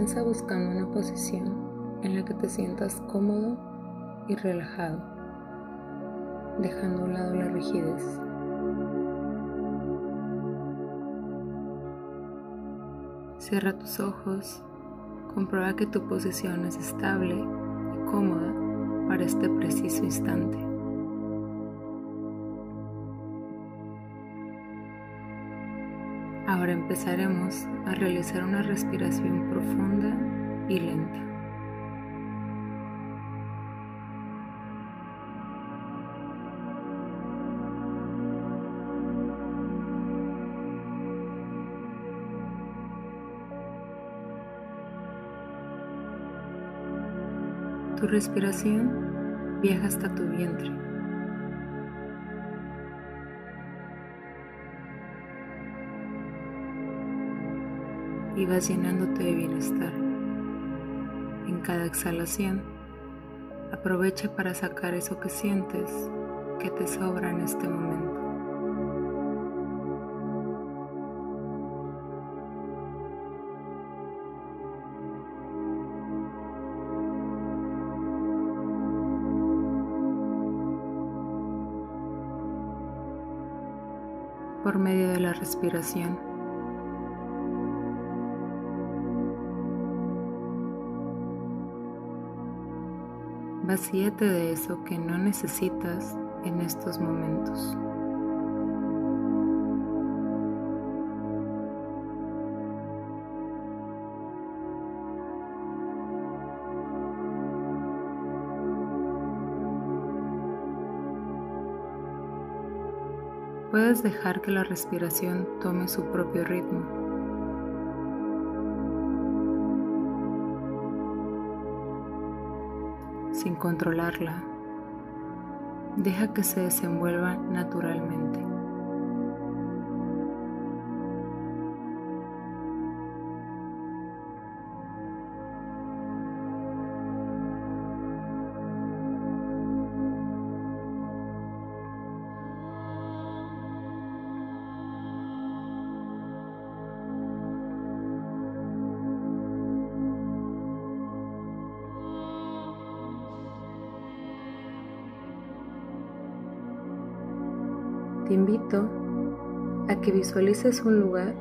Comienza buscando una posición en la que te sientas cómodo y relajado, dejando a un lado la rigidez. Cierra tus ojos, comprueba que tu posición es estable y cómoda para este preciso instante. Ahora empezaremos a realizar una respiración profunda y lenta. Tu respiración viaja hasta tu vientre. Y vas llenándote de bienestar. En cada exhalación, aprovecha para sacar eso que sientes que te sobra en este momento. por medio de la respiración. Vacíate de eso que no necesitas en estos momentos. Puedes dejar que la respiración tome su propio ritmo. Sin controlarla, deja que se desenvuelva naturalmente. Te invito a que visualices un lugar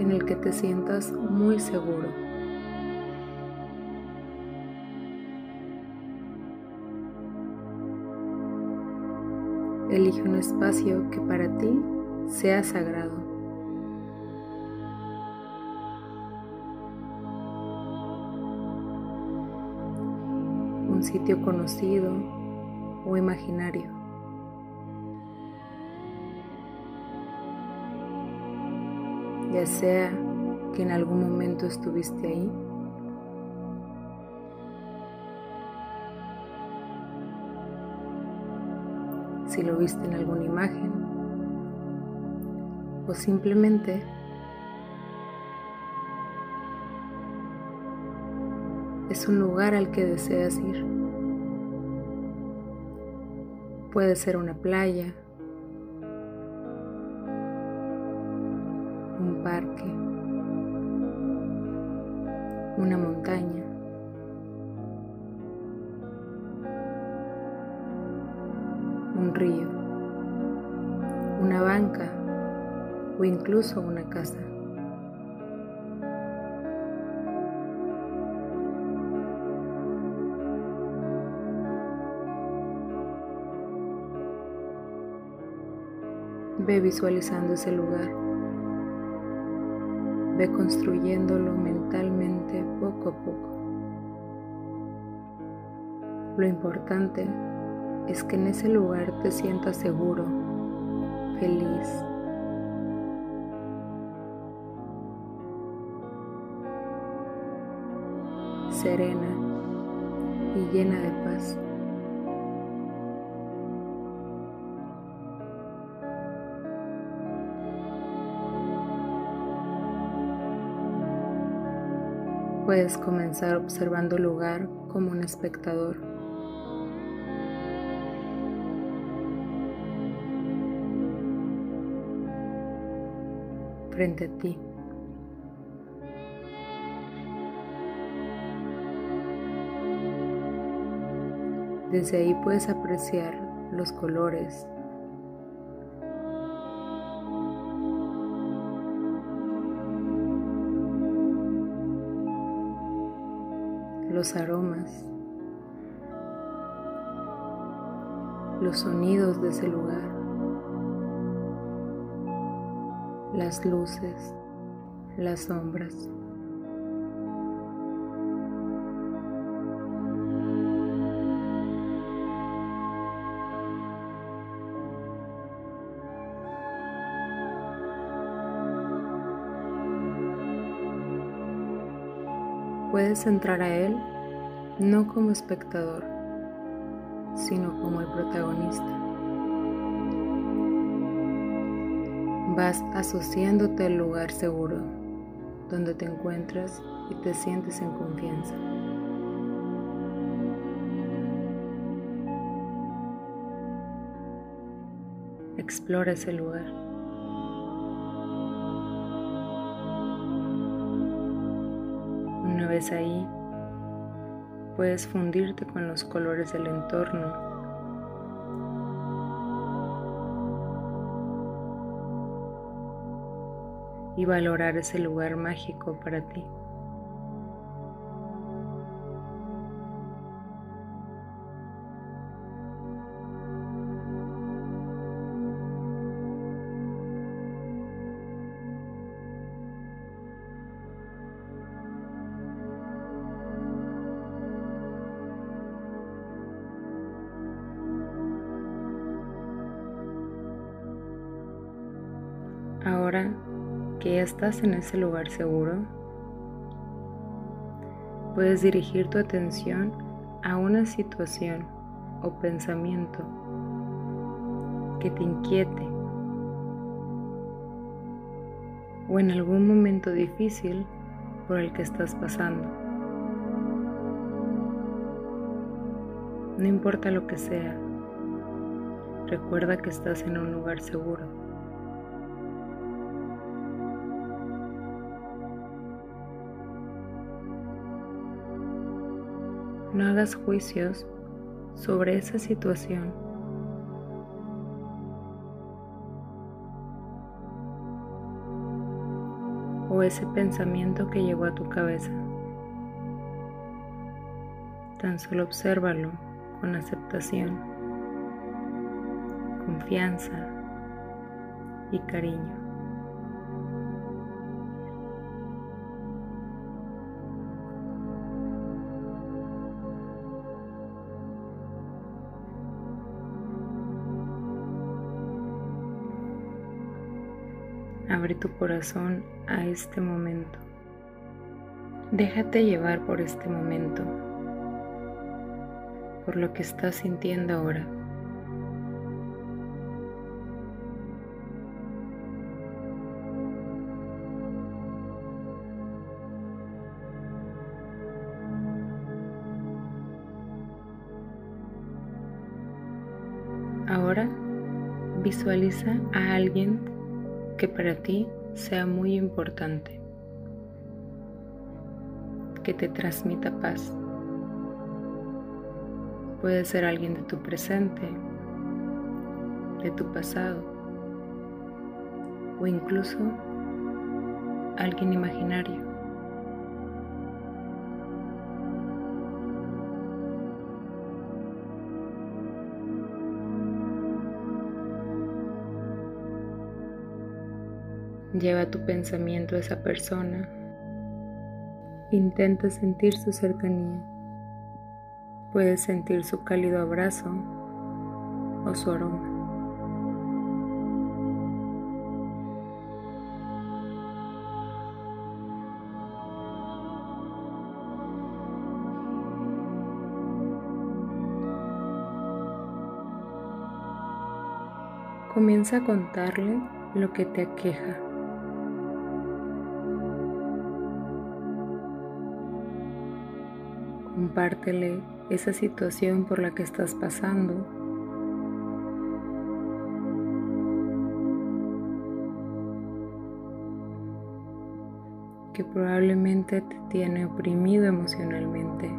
en el que te sientas muy seguro. Elige un espacio que para ti sea sagrado. Sitio conocido o imaginario. Ya sea que en algún momento estuviste ahí si lo viste en alguna imagen o simplemente es un lugar al que deseas ir. Puede ser una playa, un parque, una montaña, un río, una banca o incluso una casa. Ve visualizando ese lugar. Ve construyéndolo mentalmente poco a poco. Lo importante es que en ese lugar te sientas seguro, feliz. serena y llena de paz. Puedes comenzar observando el lugar como un espectador. frente a ti. Desde ahí puedes apreciar los colores, los aromas, los sonidos de ese lugar, las luces, las sombras. puedes entrar a él no como espectador, sino como el protagonista. Vas asociándote al lugar seguro donde te encuentras y te sientes en confianza. Explora ese lugar. Una vez ahí, puedes fundirte con los colores del entorno. Y valorar ese lugar mágico para ti. Estás en ese lugar seguro, puedes dirigir tu atención a una situación o pensamiento que te inquiete o en algún momento difícil por el que estás pasando. No importa lo que sea, recuerda que estás en un lugar seguro. No hagas juicios sobre esa situación. o ese pensamiento que llegó a tu cabeza. Tan solo obsérvalo con aceptación, confianza y cariño. Abre tu corazón a este momento. Déjate llevar por este momento, por lo que estás sintiendo ahora. Ahora visualiza a alguien que para ti sea muy importante, que te transmita paz. Puede ser alguien de tu presente, de tu pasado o incluso alguien imaginario. Lleva tu pensamiento a esa persona. Intenta sentir su cercanía. Puedes sentir su cálido abrazo o su aroma. Comienza a contarle lo que te aqueja. compártele esa situación por la que estás pasando. que probablemente te tiene oprimido emocionalmente.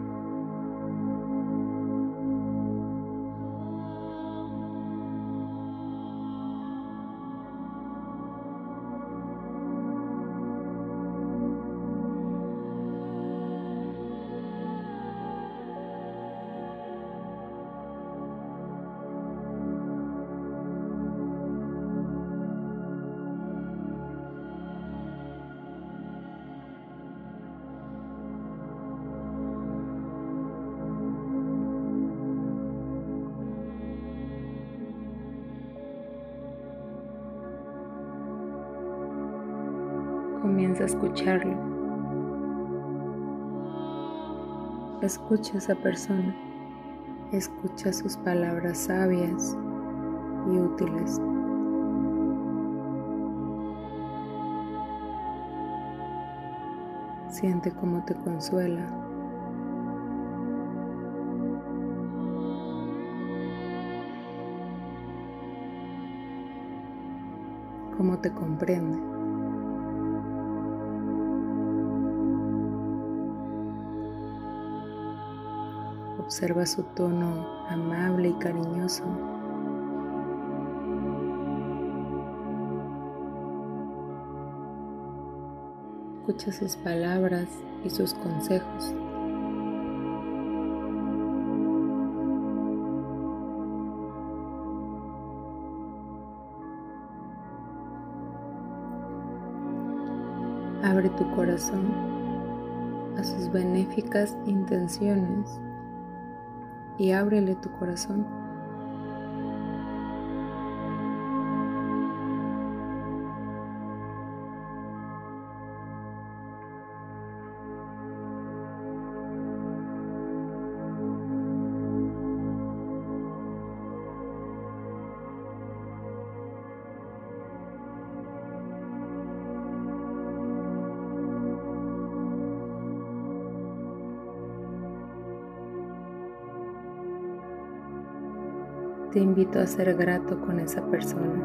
Comienza a escucharlo. Escucha a esa persona, escucha sus palabras sabias y útiles. Siente cómo te consuela. Cómo te comprende. Observa su tono amable y cariñoso. Escucha sus palabras y sus consejos. Abre tu corazón a sus benéficas intenciones y ábrele tu corazón. Te invito a ser grato con esa persona.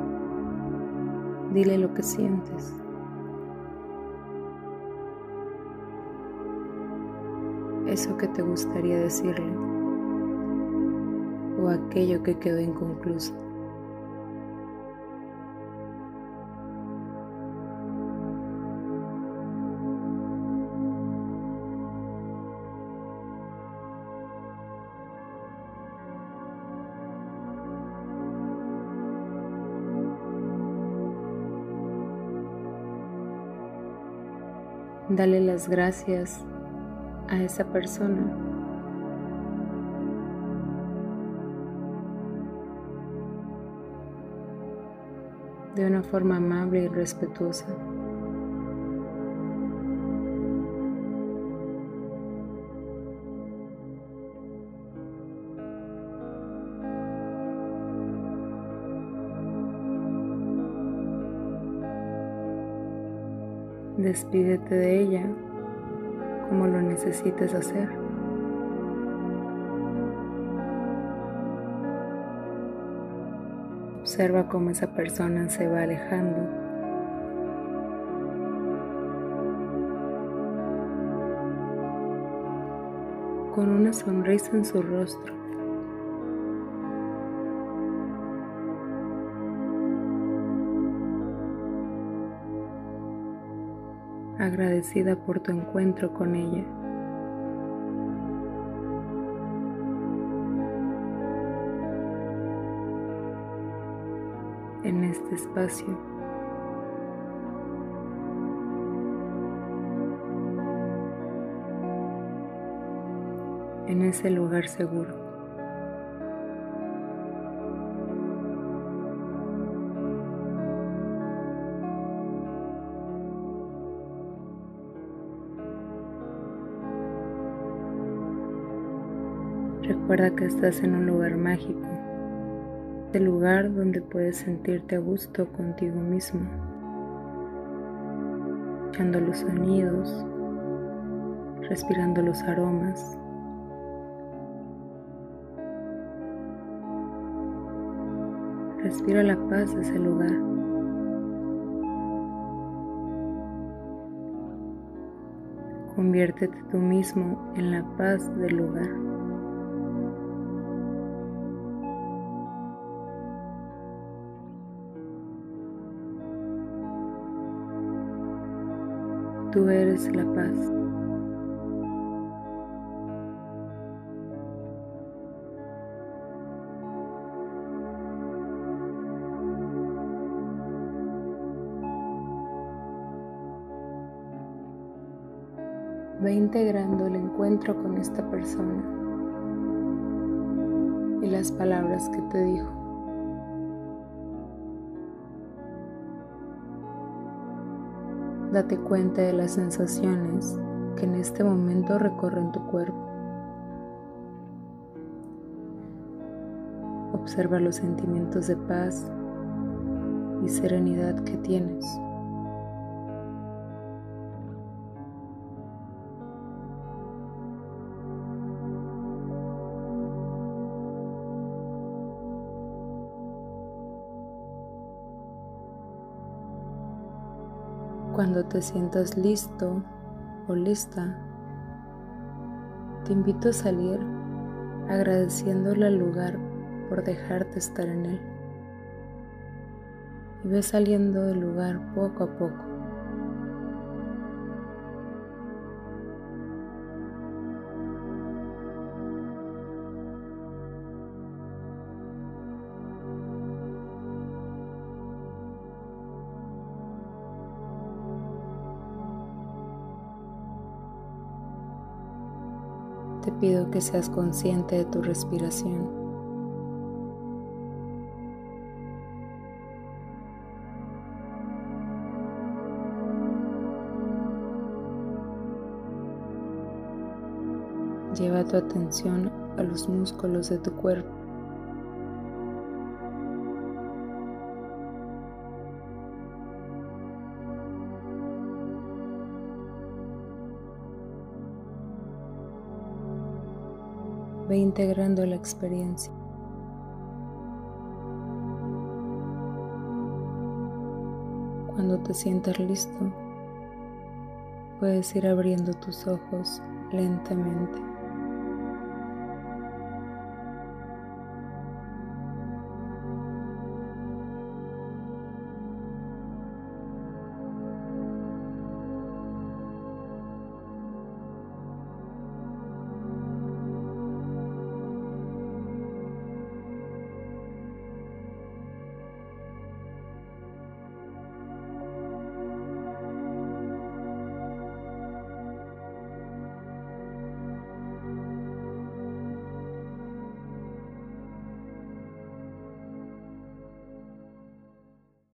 Dile lo que sientes. Eso que te gustaría decirle o aquello que quedó inconcluso. Dale las gracias a esa persona. De una forma amable y respetuosa. Despídete de ella como lo necesites hacer. Observa cómo esa persona se va alejando. Con una sonrisa en su rostro. Agradecida por tu encuentro con ella. En este espacio. En ese lugar seguro. Recuerda que estás en un lugar mágico, el lugar donde puedes sentirte a gusto contigo mismo, escuchando los sonidos, respirando los aromas. Respira la paz de ese lugar. Conviértete tú mismo en la paz del lugar. Tú eres la paz. Va integrando el encuentro con esta persona y las palabras que te dijo. Date cuenta de las sensaciones que en este momento recorren tu cuerpo. Observa los sentimientos de paz y serenidad que tienes. Te sientas listo o lista, te invito a salir agradeciéndole al lugar por dejarte estar en él. Y ve saliendo del lugar poco a poco. Pido que seas consciente de tu respiración. Lleva tu atención a los músculos de tu cuerpo. Ve integrando la experiencia. Cuando te sientas listo, puedes ir abriendo tus ojos lentamente.